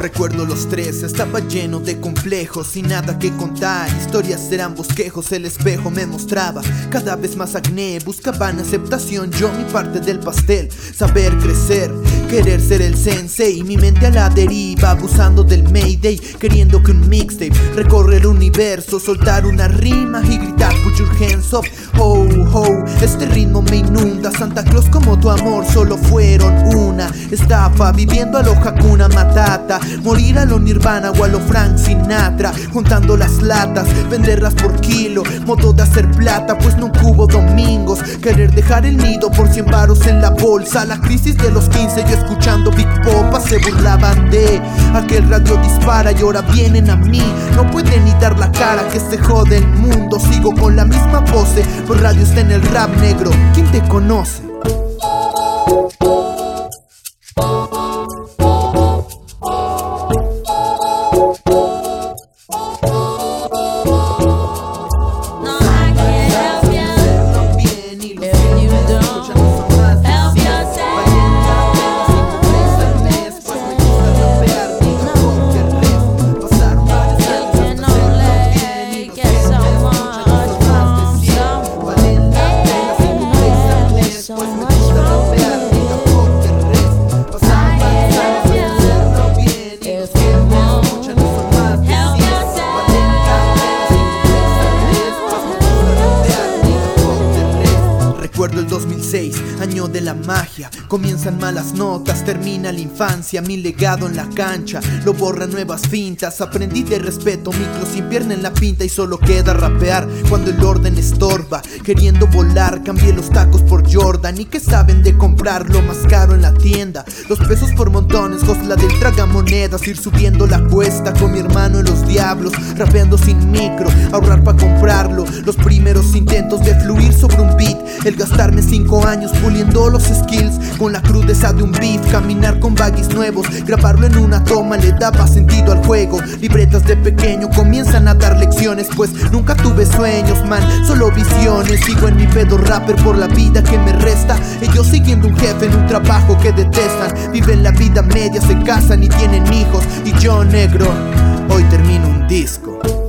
Recuerdo los tres, estaba lleno de complejos y nada que contar. Historias eran bosquejos, el espejo me mostraba cada vez más acné. Buscaban aceptación, yo mi parte del pastel. Saber crecer, querer ser el sensei. Mi mente a la deriva, abusando del Mayday. Queriendo que un mixtape recorre el universo, soltar una rima y gritar put your hands up. Ho, ho, este ritmo me inunda. Santa Claus como tu amor solo fueron una estafa. Viviendo a lo Hakuna Matata. Morir a lo Nirvana o a lo Frank Sinatra Juntando las latas, venderlas por kilo Modo de hacer plata, pues no hubo domingos Querer dejar el nido por 100 varos en la bolsa La crisis de los 15, yo escuchando Big Popa Se burlaban de aquel radio dispara y ahora vienen a mí. No pueden ni dar la cara que se jode el mundo. Sigo con la misma pose, por radio está en el rap negro. ¿Quién te conoce? 2006, año de la magia. Comienzan malas notas, termina la infancia. Mi legado en la cancha, lo borra nuevas fintas. Aprendí de respeto, micro sin pierna en la pinta y solo queda rapear cuando el orden estorba. Queriendo volar, cambié los tacos por Jordan. Y que saben de comprar lo más caro en la tienda. Los pesos por montones, la del tragamonedas. Ir subiendo la cuesta con mi hermano en los diablos. Rapeando sin micro, ahorrar para comprarlo. Los primeros intentos de fluir sobre un beat. El gastarme cinco años puliendo los skills con la crudeza de un beef. Caminar con baggies nuevos, grabarlo en una toma le daba sentido al juego. Libretas de pequeño comienzan a dar lecciones, pues nunca tuve sueños, man, solo visiones. Sigo en mi pedo rapper por la vida que me resta. Ellos siguiendo un jefe en un trabajo que detestan. Viven la vida media, se casan y tienen hijos. Y yo negro, hoy termino un disco.